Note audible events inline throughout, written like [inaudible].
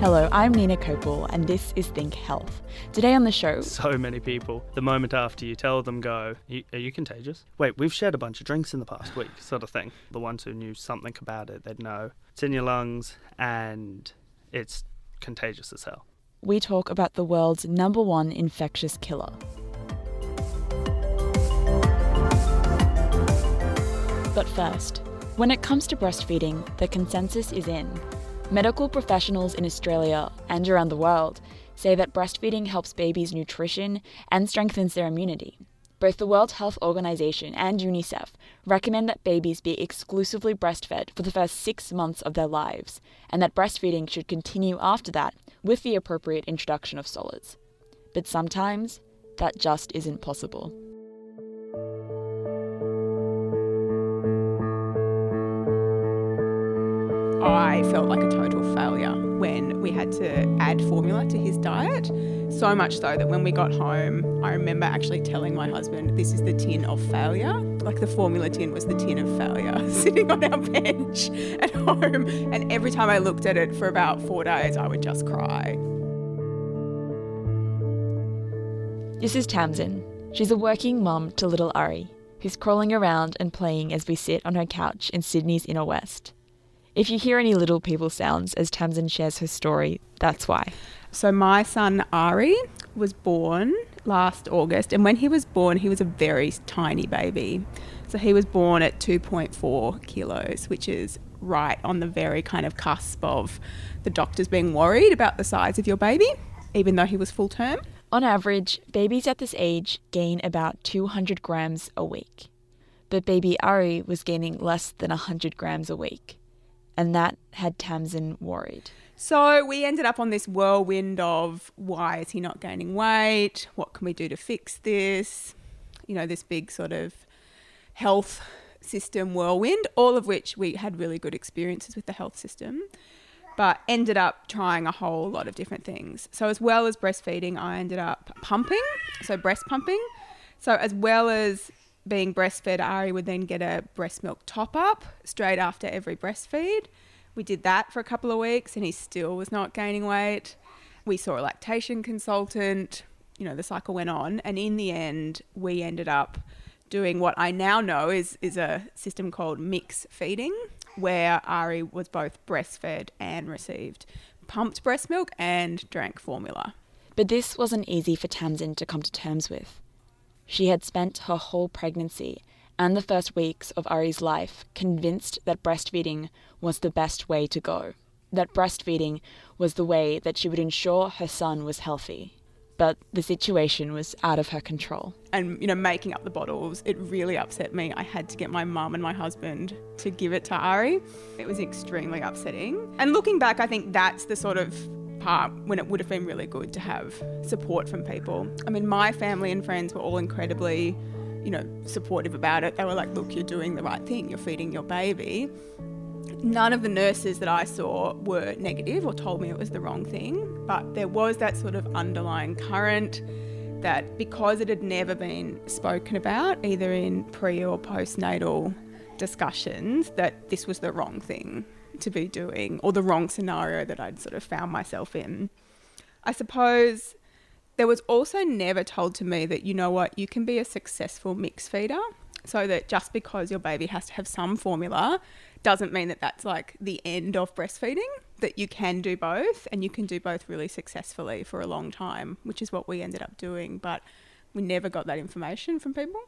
Hello, I'm Nina Kopel, and this is Think Health. Today on the show. So many people, the moment after you tell them go, Are you contagious? Wait, we've shared a bunch of drinks in the past week, sort of thing. The ones who knew something about it, they'd know it's in your lungs and it's contagious as hell. We talk about the world's number one infectious killer. But first, when it comes to breastfeeding, the consensus is in Medical professionals in Australia and around the world say that breastfeeding helps babies' nutrition and strengthens their immunity. Both the World Health Organization and UNICEF recommend that babies be exclusively breastfed for the first six months of their lives, and that breastfeeding should continue after that with the appropriate introduction of solids. But sometimes that just isn't possible. I felt like a total failure when we had to add formula to his diet. So much so that when we got home, I remember actually telling my husband, This is the tin of failure. Like the formula tin was the tin of failure [laughs] sitting on our bench at home. And every time I looked at it for about four days, I would just cry. This is Tamsin. She's a working mum to little Ari, who's crawling around and playing as we sit on her couch in Sydney's inner west. If you hear any little people sounds as Tamsin shares her story, that's why. So, my son Ari was born last August, and when he was born, he was a very tiny baby. So, he was born at 2.4 kilos, which is right on the very kind of cusp of the doctors being worried about the size of your baby, even though he was full term. On average, babies at this age gain about 200 grams a week. But baby Ari was gaining less than 100 grams a week and that had Tamsin worried. So we ended up on this whirlwind of why is he not gaining weight? What can we do to fix this? You know, this big sort of health system whirlwind, all of which we had really good experiences with the health system, but ended up trying a whole lot of different things. So, as well as breastfeeding, I ended up pumping, so breast pumping. So, as well as being breastfed, Ari would then get a breast milk top up straight after every breastfeed. We did that for a couple of weeks and he still was not gaining weight. We saw a lactation consultant, you know, the cycle went on. And in the end, we ended up doing what I now know is, is a system called mix feeding, where Ari was both breastfed and received pumped breast milk and drank formula. But this wasn't easy for Tamsin to come to terms with. She had spent her whole pregnancy and the first weeks of Ari's life convinced that breastfeeding was the best way to go, that breastfeeding was the way that she would ensure her son was healthy. But the situation was out of her control. And, you know, making up the bottles, it really upset me. I had to get my mum and my husband to give it to Ari. It was extremely upsetting. And looking back, I think that's the sort of part when it would have been really good to have support from people. I mean, my family and friends were all incredibly, you know, supportive about it. They were like, look, you're doing the right thing, you're feeding your baby. None of the nurses that I saw were negative or told me it was the wrong thing, but there was that sort of underlying current that because it had never been spoken about, either in pre or postnatal discussions, that this was the wrong thing to be doing or the wrong scenario that I'd sort of found myself in. I suppose there was also never told to me that, you know what, you can be a successful mix feeder. So that just because your baby has to have some formula doesn't mean that that's like the end of breastfeeding, that you can do both and you can do both really successfully for a long time, which is what we ended up doing. But we never got that information from people.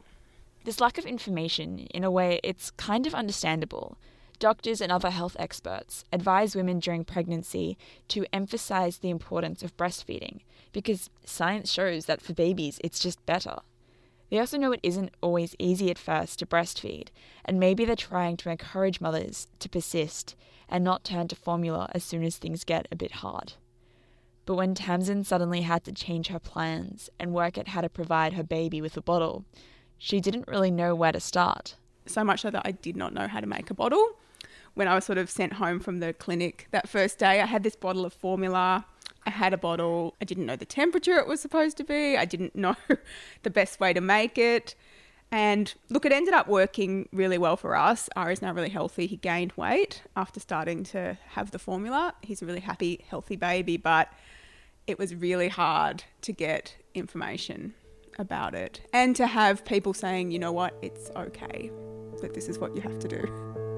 This lack of information, in a way, it's kind of understandable Doctors and other health experts advise women during pregnancy to emphasize the importance of breastfeeding because science shows that for babies it's just better. They also know it isn't always easy at first to breastfeed, and maybe they're trying to encourage mothers to persist and not turn to formula as soon as things get a bit hard. But when Tamsin suddenly had to change her plans and work out how to provide her baby with a bottle, she didn't really know where to start. So much so that I did not know how to make a bottle. When I was sort of sent home from the clinic that first day, I had this bottle of formula. I had a bottle. I didn't know the temperature it was supposed to be. I didn't [laughs] know the best way to make it. And look, it ended up working really well for us. Ari's now really healthy. He gained weight after starting to have the formula. He's a really happy, healthy baby, but it was really hard to get information about it and to have people saying, you know what, it's okay, that this is what you have to do.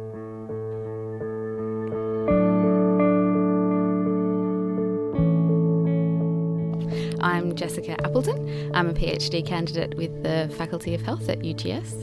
I'm Jessica Appleton. I'm a PhD candidate with the Faculty of Health at UTS.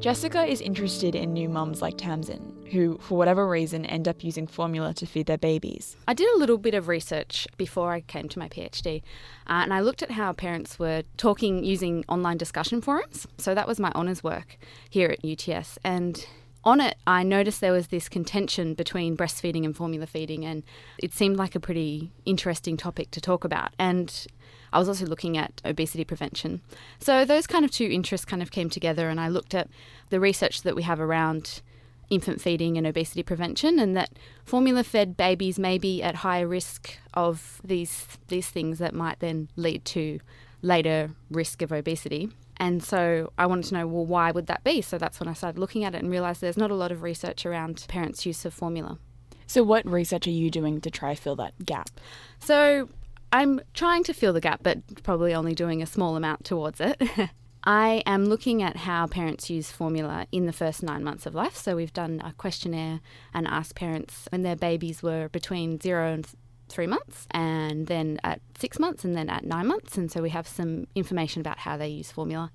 Jessica is interested in new mums like Tamsin, who, for whatever reason, end up using formula to feed their babies. I did a little bit of research before I came to my PhD, uh, and I looked at how parents were talking using online discussion forums. So that was my honours work here at UTS, and on it, I noticed there was this contention between breastfeeding and formula feeding, and it seemed like a pretty interesting topic to talk about. And I was also looking at obesity prevention. So those kind of two interests kind of came together, and I looked at the research that we have around infant feeding and obesity prevention, and that formula fed babies may be at higher risk of these these things that might then lead to later risk of obesity. And so I wanted to know, well, why would that be? So that's when I started looking at it and realised there's not a lot of research around parents' use of formula. So, what research are you doing to try fill that gap? So, I'm trying to fill the gap, but probably only doing a small amount towards it. [laughs] I am looking at how parents use formula in the first nine months of life. So, we've done a questionnaire and asked parents when their babies were between zero and three months, and then at six months, and then at nine months. And so we have some information about how they use formula.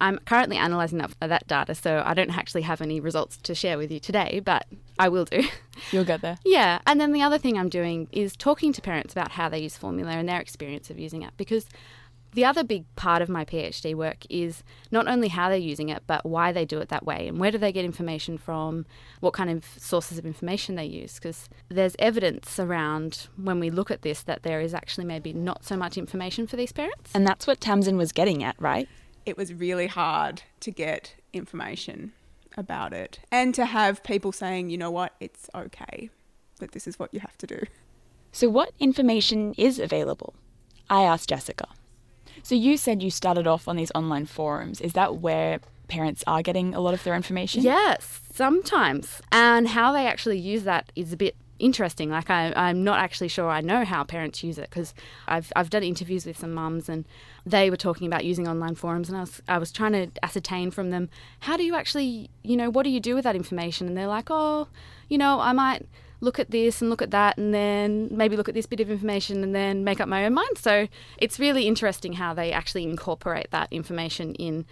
I'm currently analysing that, that data, so I don't actually have any results to share with you today, but I will do. [laughs] You'll get there. yeah. And then the other thing I'm doing is talking to parents about how they use formula and their experience of using it because the other big part of my PhD work is not only how they're using it, but why they do it that way and where do they get information from, what kind of sources of information they use. Because there's evidence around when we look at this that there is actually maybe not so much information for these parents. And that's what Tamsin was getting at, right? It was really hard to get information about it and to have people saying, you know what, it's okay, that this is what you have to do. So, what information is available? I asked Jessica. So you said you started off on these online forums. Is that where parents are getting a lot of their information? Yes, sometimes. And how they actually use that is a bit interesting. Like I, I'm not actually sure I know how parents use it because I've I've done interviews with some mums and they were talking about using online forums and I was I was trying to ascertain from them how do you actually you know what do you do with that information and they're like oh you know I might look at this and look at that and then maybe look at this bit of information and then make up my own mind. So it's really interesting how they actually incorporate that information in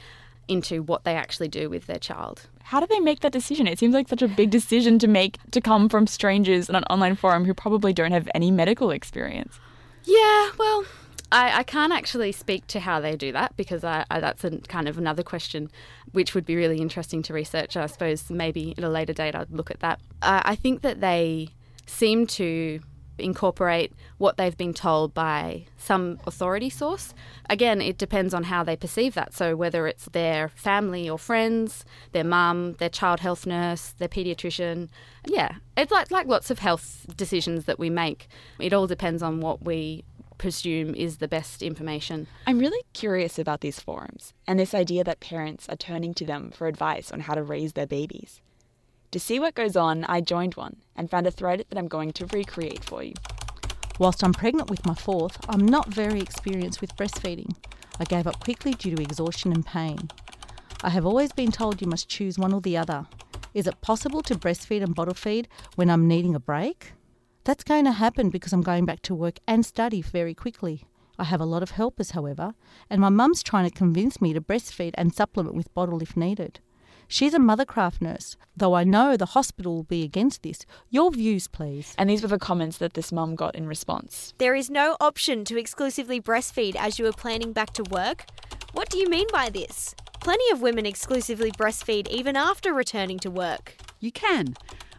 into what they actually do with their child. How do they make that decision? It seems like such a big decision to make to come from strangers on an online forum who probably don't have any medical experience. Yeah, well, I, I can't actually speak to how they do that because I, I, that's a, kind of another question which would be really interesting to research. I suppose maybe at a later date I'd look at that. I think that they seem to incorporate what they've been told by some authority source. Again, it depends on how they perceive that. So, whether it's their family or friends, their mum, their child health nurse, their pediatrician. Yeah, it's like, like lots of health decisions that we make. It all depends on what we presume is the best information. I'm really curious about these forums and this idea that parents are turning to them for advice on how to raise their babies. To see what goes on, I joined one and found a thread that I'm going to recreate for you. Whilst I'm pregnant with my fourth, I'm not very experienced with breastfeeding. I gave up quickly due to exhaustion and pain. I have always been told you must choose one or the other. Is it possible to breastfeed and bottle feed when I'm needing a break? That's going to happen because I'm going back to work and study very quickly. I have a lot of helpers, however, and my mum's trying to convince me to breastfeed and supplement with bottle if needed. She's a mothercraft nurse, though I know the hospital will be against this. Your views, please. And these were the comments that this mum got in response. There is no option to exclusively breastfeed as you are planning back to work. What do you mean by this? Plenty of women exclusively breastfeed even after returning to work. You can.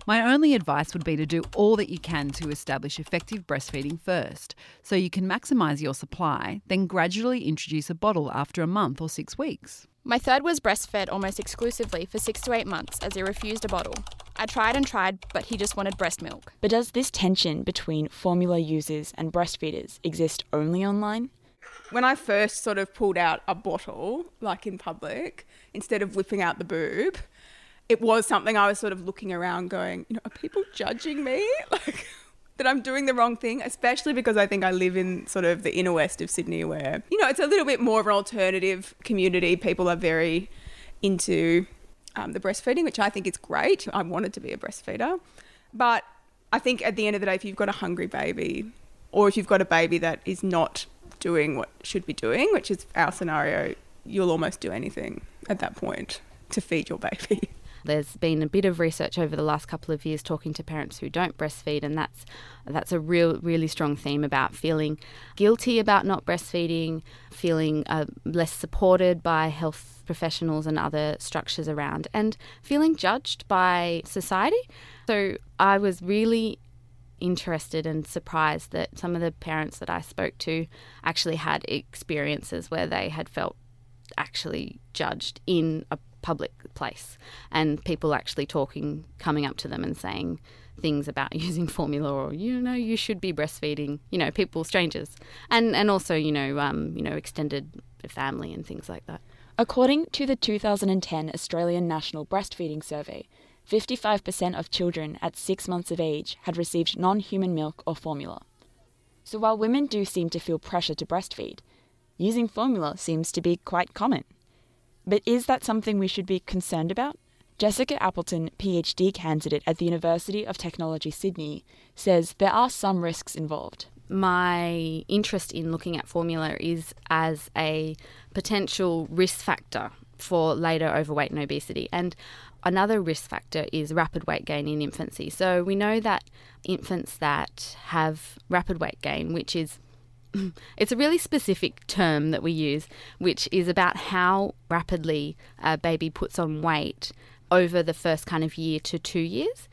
My only advice would be to do all that you can to establish effective breastfeeding first, so you can maximise your supply, then gradually introduce a bottle after a month or six weeks. My third was breastfed almost exclusively for six to eight months as he refused a bottle. I tried and tried, but he just wanted breast milk. But does this tension between formula users and breastfeeders exist only online? When I first sort of pulled out a bottle, like in public, instead of whipping out the boob, it was something I was sort of looking around going, you know, are people judging me? [laughs] Like, that I'm doing the wrong thing, especially because I think I live in sort of the inner west of Sydney where, you know, it's a little bit more of an alternative community. People are very into um, the breastfeeding, which I think is great. I wanted to be a breastfeeder. But I think at the end of the day, if you've got a hungry baby or if you've got a baby that is not doing what should be doing, which is our scenario, you'll almost do anything at that point to feed your baby. [laughs] There's been a bit of research over the last couple of years talking to parents who don't breastfeed, and that's that's a real, really strong theme about feeling guilty about not breastfeeding, feeling uh, less supported by health professionals and other structures around, and feeling judged by society. So I was really interested and surprised that some of the parents that I spoke to actually had experiences where they had felt actually judged in a public place and people actually talking, coming up to them and saying things about [laughs] using formula or you know you should be breastfeeding. You know, people, strangers, and and also you know um, you know extended family and things like that. According to the 2010 Australian National Breastfeeding Survey, 55% of children at six months of age had received non human milk or formula. So while women do seem to feel pressure to breastfeed, using formula seems to be quite common. But is that something we should be concerned about? Jessica Appleton, PhD candidate at the University of Technology Sydney, says there are some risks involved. My interest in looking at formula is as a potential risk factor for later overweight and obesity. And another risk factor is rapid weight gain in infancy. So we know that infants that have rapid weight gain, which is [clears throat] it's a really specific term that we use, which is about how rapidly a baby puts on weight over the first kind of year to two years.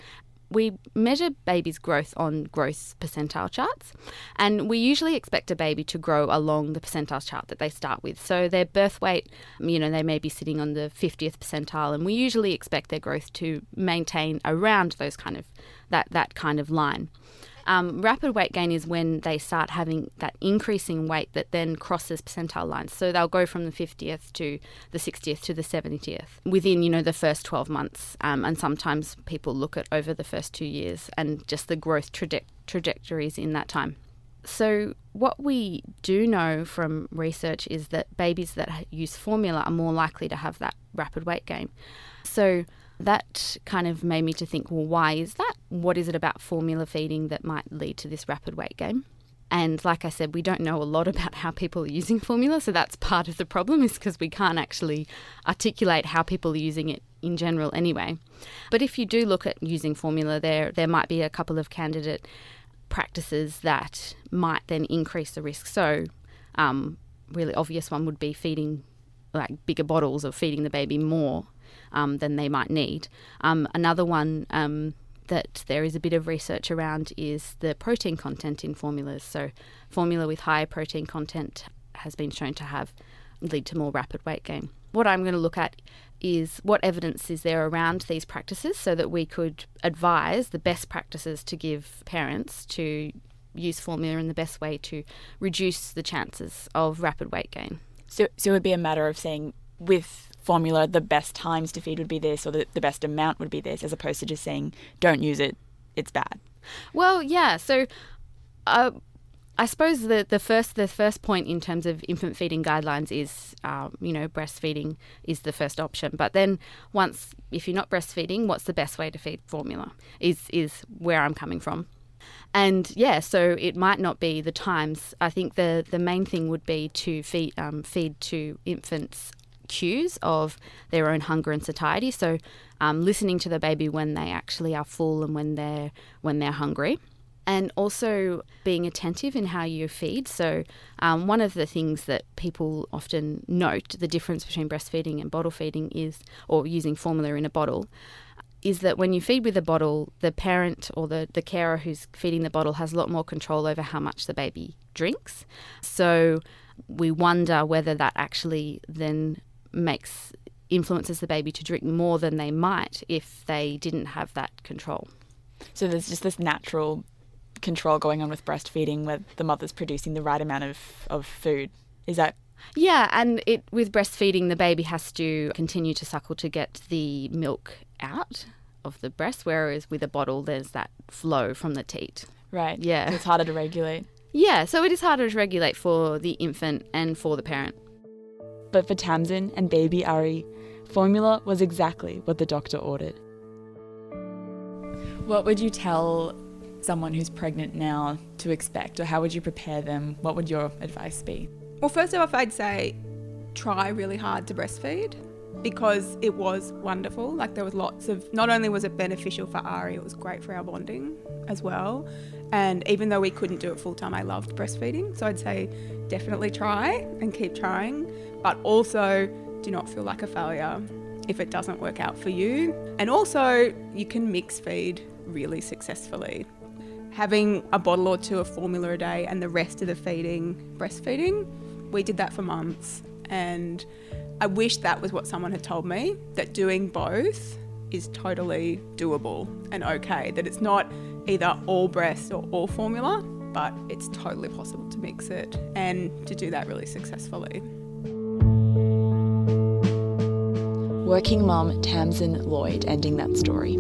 We measure babies' growth on growth percentile charts, and we usually expect a baby to grow along the percentile chart that they start with. So, their birth weight, you know, they may be sitting on the 50th percentile, and we usually expect their growth to maintain around those kind of that, that kind of line. Um, rapid weight gain is when they start having that increasing weight that then crosses percentile lines. So they'll go from the 50th to the 60th to the 70th within, you know, the first 12 months. Um, and sometimes people look at over the first two years and just the growth traje- trajectories in that time. So, what we do know from research is that babies that use formula are more likely to have that rapid weight gain. So, that kind of made me to think, well, why is that? What is it about formula feeding that might lead to this rapid weight gain? And like I said, we don't know a lot [laughs] about how people are using formula, so that's part of the problem is because we can't actually articulate how people are using it in general anyway. But if you do look at using formula there there might be a couple of candidate practices that might then increase the risk. So um, really obvious one would be feeding like bigger bottles or feeding the baby more um, than they might need. Um, another one um, that there is a bit of research around is the protein content in formulas. So, formula with higher protein content has been shown to have lead to more rapid weight gain. What I'm going to look at is what evidence is there around these practices so that we could advise the best practices to give parents to use formula in the best way to reduce the chances of rapid weight gain. So, so it would be a matter of saying with formula, the best times to feed would be this, or the, the best amount would be this, as opposed to just saying, don't use it, it's bad. Well, yeah. So, uh, I suppose the, the first the first point in terms of infant feeding guidelines is, um, you know, breastfeeding is the first option. But then once, if you're not breastfeeding, what's the best way to feed formula? Is is where I'm coming from. And yeah, so it might not be the times. I think the, the main thing would be to feed um, feed to infants cues of their own hunger and satiety. So, um, listening to the baby when they actually are full and when they're when they're hungry, and also being attentive in how you feed. So, um, one of the things that people often note the difference between breastfeeding and bottle feeding is, or using formula in a bottle, is that when you feed with a bottle, the parent or the, the carer who's feeding the bottle has a lot more control over how much the baby drinks. So we wonder whether that actually then makes influences the baby to drink more than they might if they didn't have that control. So there's just this natural control going on with breastfeeding where the mother's producing the right amount of, of food. Is that yeah, and it with breastfeeding, the baby has to continue to suckle to get the milk out of the breast, whereas with a bottle, there's that flow from the teat. right? Yeah. It's harder to regulate. Yeah, so it is harder to regulate for the infant and for the parent. But for Tamsin and baby Ari, formula was exactly what the doctor ordered. What would you tell someone who's pregnant now to expect, or how would you prepare them? What would your advice be? Well, first off, I'd say try really hard to breastfeed because it was wonderful. Like there was lots of, not only was it beneficial for Ari, it was great for our bonding as well. And even though we couldn't do it full time, I loved breastfeeding. So I'd say definitely try and keep trying, but also do not feel like a failure if it doesn't work out for you. And also, you can mix feed really successfully. Having a bottle or two of formula a day and the rest of the feeding breastfeeding, we did that for months. And I wish that was what someone had told me that doing both is totally doable and okay. That it's not either all breast or all formula, but it's totally possible to mix it and to do that really successfully. Working mum Tamsin Lloyd ending that story.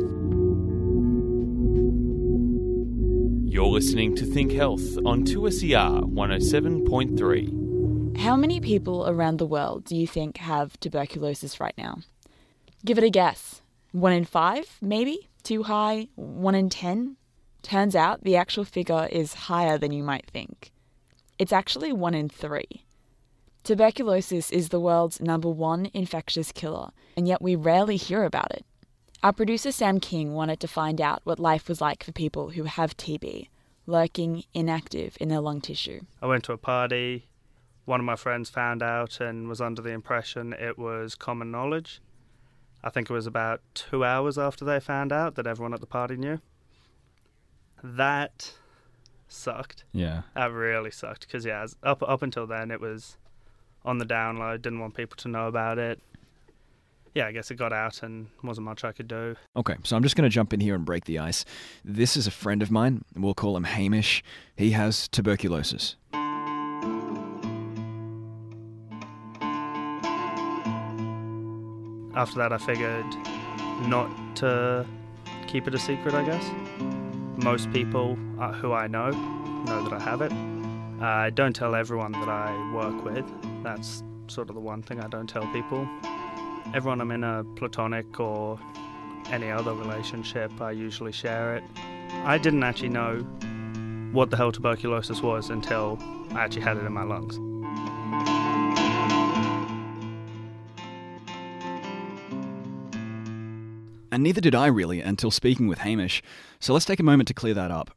You're listening to Think Health on 2SER 107.3. How many people around the world do you think have tuberculosis right now? Give it a guess. One in five, maybe? Too high? One in ten? Turns out the actual figure is higher than you might think. It's actually one in three. Tuberculosis is the world's number one infectious killer, and yet we rarely hear about it. Our producer Sam King wanted to find out what life was like for people who have TB, lurking inactive in their lung tissue. I went to a party. One of my friends found out and was under the impression it was common knowledge. I think it was about two hours after they found out that everyone at the party knew. That sucked. Yeah. That really sucked because yeah, up up until then it was on the download. Didn't want people to know about it. Yeah, I guess it got out and wasn't much I could do. Okay, so I'm just going to jump in here and break the ice. This is a friend of mine. We'll call him Hamish. He has tuberculosis. After that, I figured not to keep it a secret. I guess most people uh, who I know know that I have it. I don't tell everyone that I work with. That's sort of the one thing I don't tell people. Everyone I'm in a platonic or any other relationship, I usually share it. I didn't actually know what the hell tuberculosis was until I actually had it in my lungs. And neither did I really until speaking with Hamish. So let's take a moment to clear that up.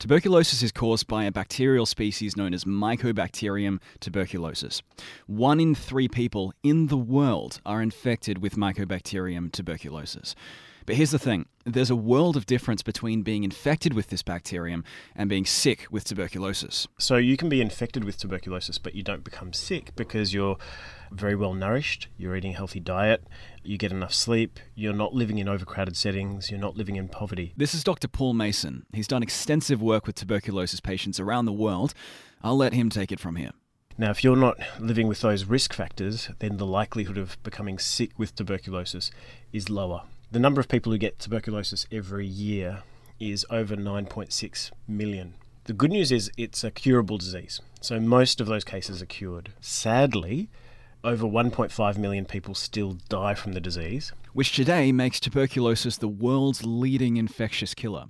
Tuberculosis is caused by a bacterial species known as Mycobacterium tuberculosis. One in three people in the world are infected with Mycobacterium tuberculosis. But here's the thing there's a world of difference between being infected with this bacterium and being sick with tuberculosis. So you can be infected with tuberculosis, but you don't become sick because you're very well nourished, you're eating a healthy diet, you get enough sleep, you're not living in overcrowded settings, you're not living in poverty. This is Dr. Paul Mason. He's done extensive work with tuberculosis patients around the world. I'll let him take it from here. Now, if you're not living with those risk factors, then the likelihood of becoming sick with tuberculosis is lower. The number of people who get tuberculosis every year is over 9.6 million. The good news is it's a curable disease, so most of those cases are cured. Sadly, over 1.5 million people still die from the disease. which today makes tuberculosis the world's leading infectious killer.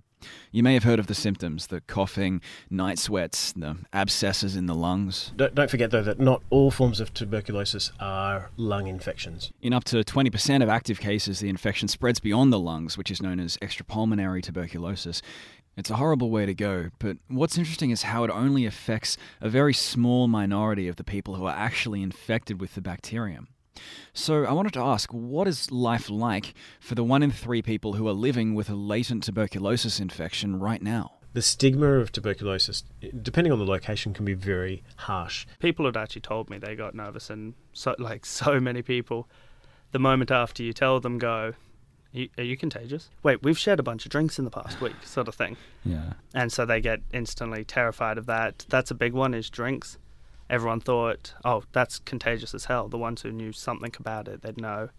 You may have heard of the symptoms the coughing, night sweats, the abscesses in the lungs. Don't, don't forget, though, that not all forms of tuberculosis are lung infections. In up to 20% of active cases, the infection spreads beyond the lungs, which is known as extrapulmonary tuberculosis. It's a horrible way to go, but what's interesting is how it only affects a very small minority of the people who are actually infected with the bacterium. So I wanted to ask, what is life like for the one in three people who are living with a latent tuberculosis infection right now? The stigma of tuberculosis, depending on the location, can be very harsh. People had actually told me they got nervous, and so like [laughs] so many people, the moment after you tell them, go, are you contagious? Wait, we've shared a bunch of drinks in the past week, sort of thing. Yeah. And so they get instantly terrified of that. That's a big one, is drinks. Everyone thought, oh, that's contagious as hell. The ones who knew something about it, they'd know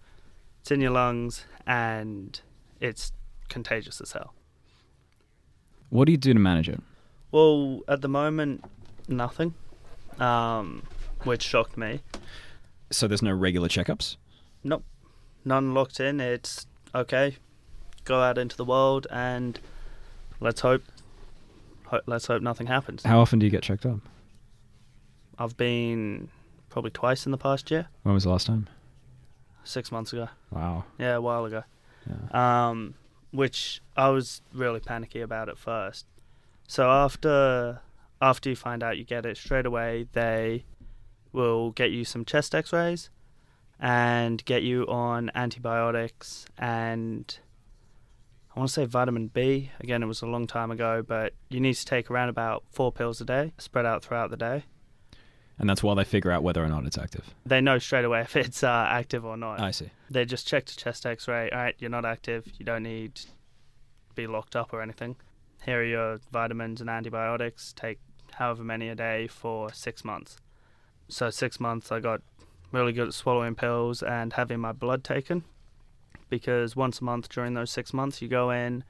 it's in your lungs and it's contagious as hell. What do you do to manage it? Well, at the moment, nothing, um, which shocked me. So there's no regular checkups? Nope. None locked in. It's okay. Go out into the world and let's hope. Ho- let's hope nothing happens. How often do you get checked up? I've been probably twice in the past year. When was the last time? Six months ago. Wow. Yeah, a while ago. Yeah. Um, which I was really panicky about at first. So after after you find out you get it straight away, they will get you some chest X-rays and get you on antibiotics and I want to say vitamin B. Again, it was a long time ago, but you need to take around about four pills a day, spread out throughout the day. And that's while they figure out whether or not it's active. They know straight away [laughs] if it's uh, active or not. I see. They just check the chest X-ray. All right, you're not active. You don't need to be locked up or anything. Here are your vitamins and antibiotics. Take however many a day for six months. So six months, I got really good at swallowing pills and having my blood taken. Because once a month during those six months, you go in,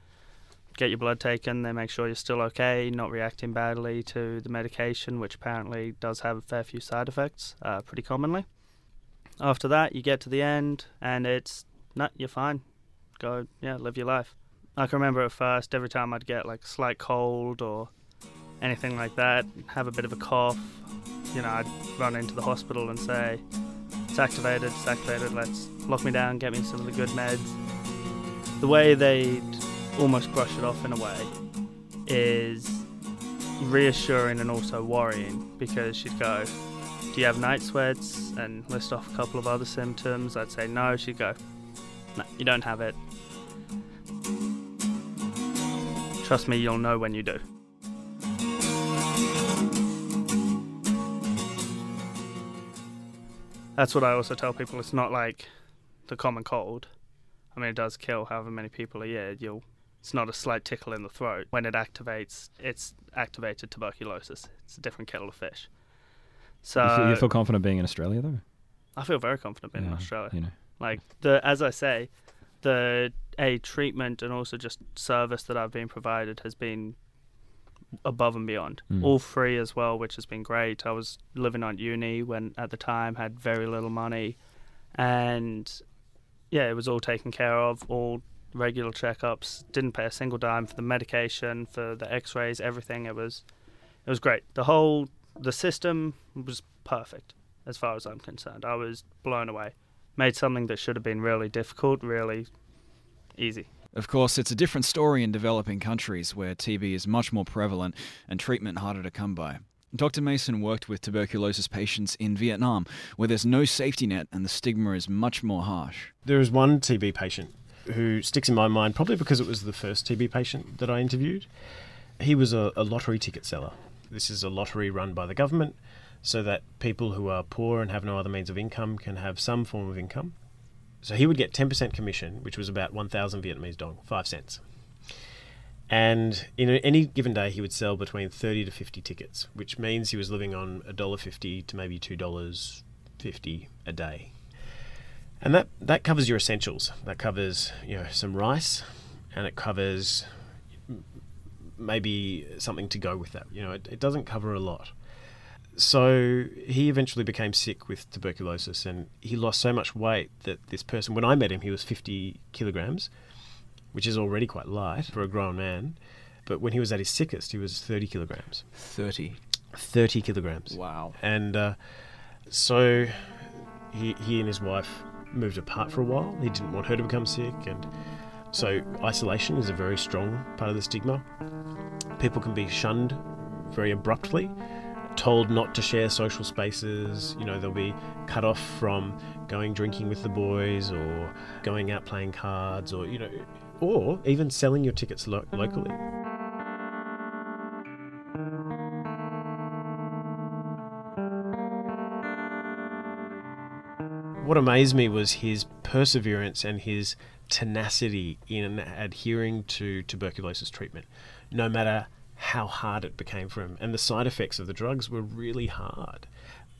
get your blood taken, they make sure you're still okay, not reacting badly to the medication, which apparently does have a fair few side effects uh, pretty commonly. After that, you get to the end, and it's, no, you're fine. Go, yeah, live your life. I can remember at first, every time I'd get like a slight cold or anything like that, have a bit of a cough, you know, I'd run into the hospital and say, it's activated, it's activated, let's lock me down, get me some of the good meds. The way they'd almost brush it off in a way is reassuring and also worrying because she'd go, Do you have night sweats? and list off a couple of other symptoms. I'd say no. She'd go, No, you don't have it. Trust me, you'll know when you do. That's what I also tell people. It's not like the common cold. I mean, it does kill however many people a year. You'll it's not a slight tickle in the throat. When it activates, it's activated tuberculosis. It's a different kettle of fish. So you feel, you feel confident being in Australia, though. I feel very confident being in Yeah, Australia. you know. Like the as I say, the a treatment and also just service that I've been provided has been above and beyond. Mm. All free as well, which has been great. I was living on uni when at the time had very little money, and yeah, it was all taken care of. All regular checkups. Didn't pay a single dime for the medication, for the X-rays, everything. It was it was great. The whole the system was perfect as far as I'm concerned. I was blown away. Made something that should have been really difficult really easy. Of course, it's a different story in developing countries where TB is much more prevalent and treatment harder to come by. Dr. Mason worked with tuberculosis patients in Vietnam, where there's no safety net and the stigma is much more harsh. There is one TB patient who sticks in my mind, probably because it was the first TB patient that I interviewed. He was a, a lottery ticket seller. This is a lottery run by the government so that people who are poor and have no other means of income can have some form of income. So he would get 10% commission, which was about 1,000 Vietnamese dong, 5 cents. And in any given day, he would sell between 30 to 50 tickets, which means he was living on $1.50 to maybe $2.50 a day. And that, that covers your essentials. That covers, you know, some rice and it covers maybe something to go with that. You know, it, it doesn't cover a lot. So he eventually became sick with tuberculosis and he lost so much weight that this person, when I met him, he was 50 kilograms, which is already quite light for a grown man. But when he was at his sickest, he was 30 kilograms. 30. 30 kilograms. Wow. And uh, so he, he and his wife moved apart for a while. He didn't want her to become sick. And so isolation is a very strong part of the stigma. People can be shunned very abruptly told not to share social spaces. You know, they'll be cut off from going drinking with the boys or going out playing cards or, you know, or even selling your tickets lo- locally. What amazed me was his perseverance and his tenacity in adhering to tuberculosis treatment, no matter how hard it became for him. And the side effects of the drugs were really hard.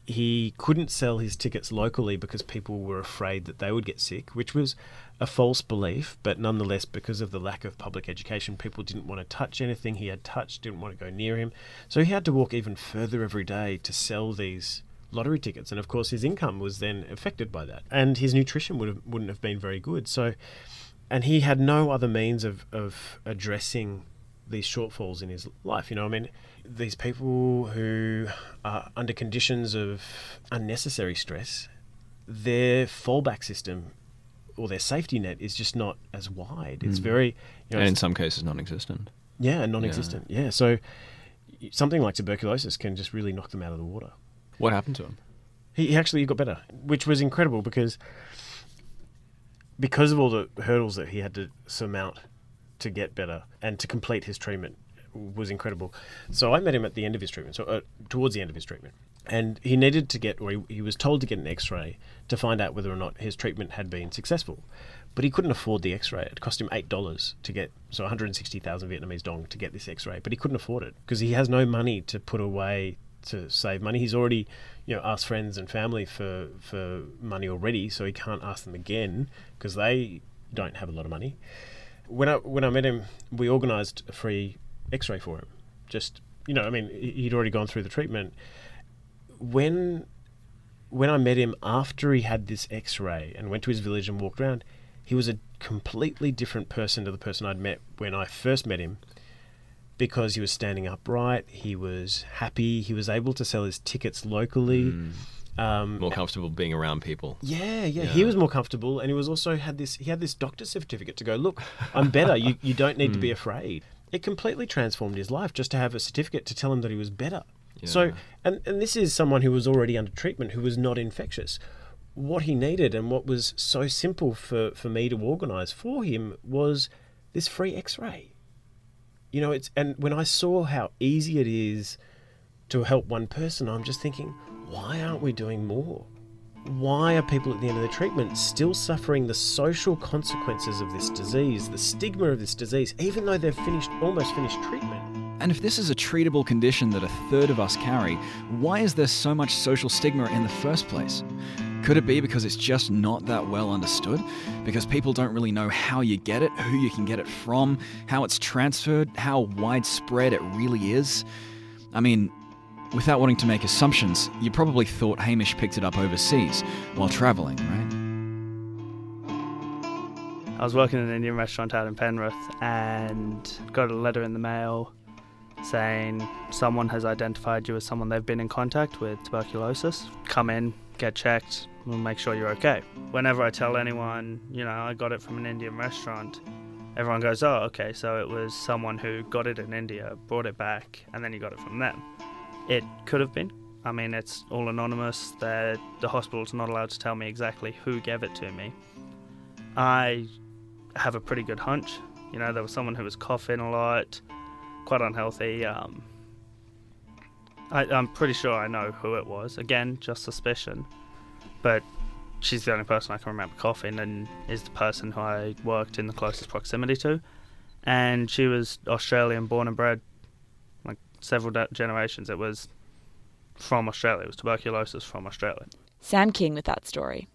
He couldn't sell his tickets locally because people were afraid that they would get sick, which was a false belief, but nonetheless, because of the lack of public education, people didn't want to touch anything he had touched, didn't want to go near him. So he had to walk even further every day to sell these lottery tickets, and of course his income was then affected by that, and his nutrition would have, wouldn't have been very good. So, and he had no other means of of addressing these shortfalls in his life. You know, I mean, these people who are under conditions of unnecessary stress, their fallback system or their safety net is just not as wide. It's Mm. very, you know, and in some cases non-existent. yeah, non-existent. Yeah. So something like tuberculosis can just really knock them out of the water. What happened to him? He actually got better, which was incredible because because of all the hurdles that he had to surmount to get better and to complete his treatment was incredible. So I met him at the end of his treatment, so uh, towards the end of his treatment, and he needed to get, or he, he was told to get an X-ray to find out whether or not his treatment had been successful. But he couldn't afford the X-ray. It cost him eight dollars to get, so 160,000 Vietnamese dong to get this X-ray. But he couldn't afford it because he has no money to put away to save money. He's already, you know, asked friends and family for for money already, so he can't ask them again because they don't have a lot of money. When I when I met him, we organised a free X-ray for him. Just you know, I mean, he- he'd already gone through the treatment. When when I met him after he had this X-ray and went to his village and walked around, he was a completely different person to the person I'd met when I first met him. Because he was standing upright, he was happy, he was able to sell his tickets locally. Um, More comfortable being around people. yeah, yeah, He was more comfortable, and he was also had this. He had this doctor's certificate to go. Look, I'm better. you you don't need to be [laughs] afraid. It completely transformed his life just to have a certificate to tell him that he was better. So, and and this is someone who was already under treatment, who was not infectious. What he needed and what was so simple for for me to organise for him was this free X-ray. You know, it's and when I saw how easy it is to help one person, I'm just thinking, why aren't we doing more? Why are people at the end of the treatment still suffering the social consequences of this disease, the stigma of this disease, even though they've finished almost finished treatment? And if this is a treatable condition that a third of us carry, why is there so much social stigma in the first place? Could it be mm. because it's just not that well understood? Because people don't really know how you get it, who you can get it from, how it's transferred, how widespread it really is? I mean, without wanting to make assumptions, you probably thought Hamish picked it up overseas while travelling, right? I was working in an Indian restaurant out in Penrith and got a letter in the mail saying someone has identified you as someone they've been in contact with tuberculosis. Come in, get checked, we'll make sure you're okay. Whenever I tell anyone, you know, I got it from an Indian restaurant, everyone goes, oh, okay, so it was someone who got it in India, brought it back, and then you got it from them. It could have been. I mean, it's all anonymous. The, the hospital's not allowed to tell me exactly who gave it to me. I have a pretty good hunch. You know, there was someone who was coughing a lot, quite unhealthy. Um, I, I'm pretty sure I know who it was. Again, just suspicion. But she's the only person I can remember coughing and is the person who I worked in the closest proximity to. And she was Australian born and bred, like several de- generations. It was from Australia. It was tuberculosis from Australia. Sam King with that story.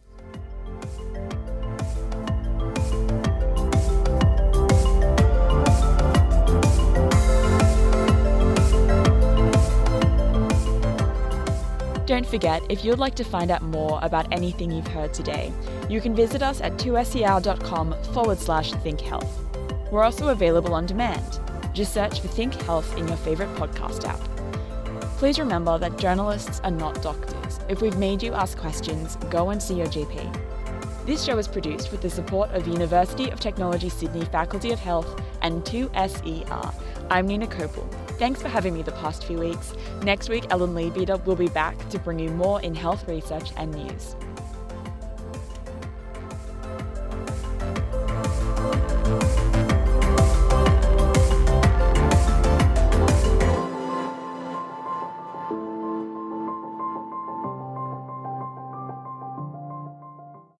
Don't forget, if you'd like to find out more about anything you've heard today, you can visit us at 2ser.com forward slash think health. We're also available on demand. Just search for Think Health in your favourite podcast app. Please remember that journalists are not doctors. If we've made you ask questions, go and see your GP. This show is produced with the support of the University of Technology Sydney Faculty of Health and 2SER. I'm Nina Kopel. Thanks for having me the past few weeks. Next week, Ellen Leabeater will be back to bring you more in health research and news.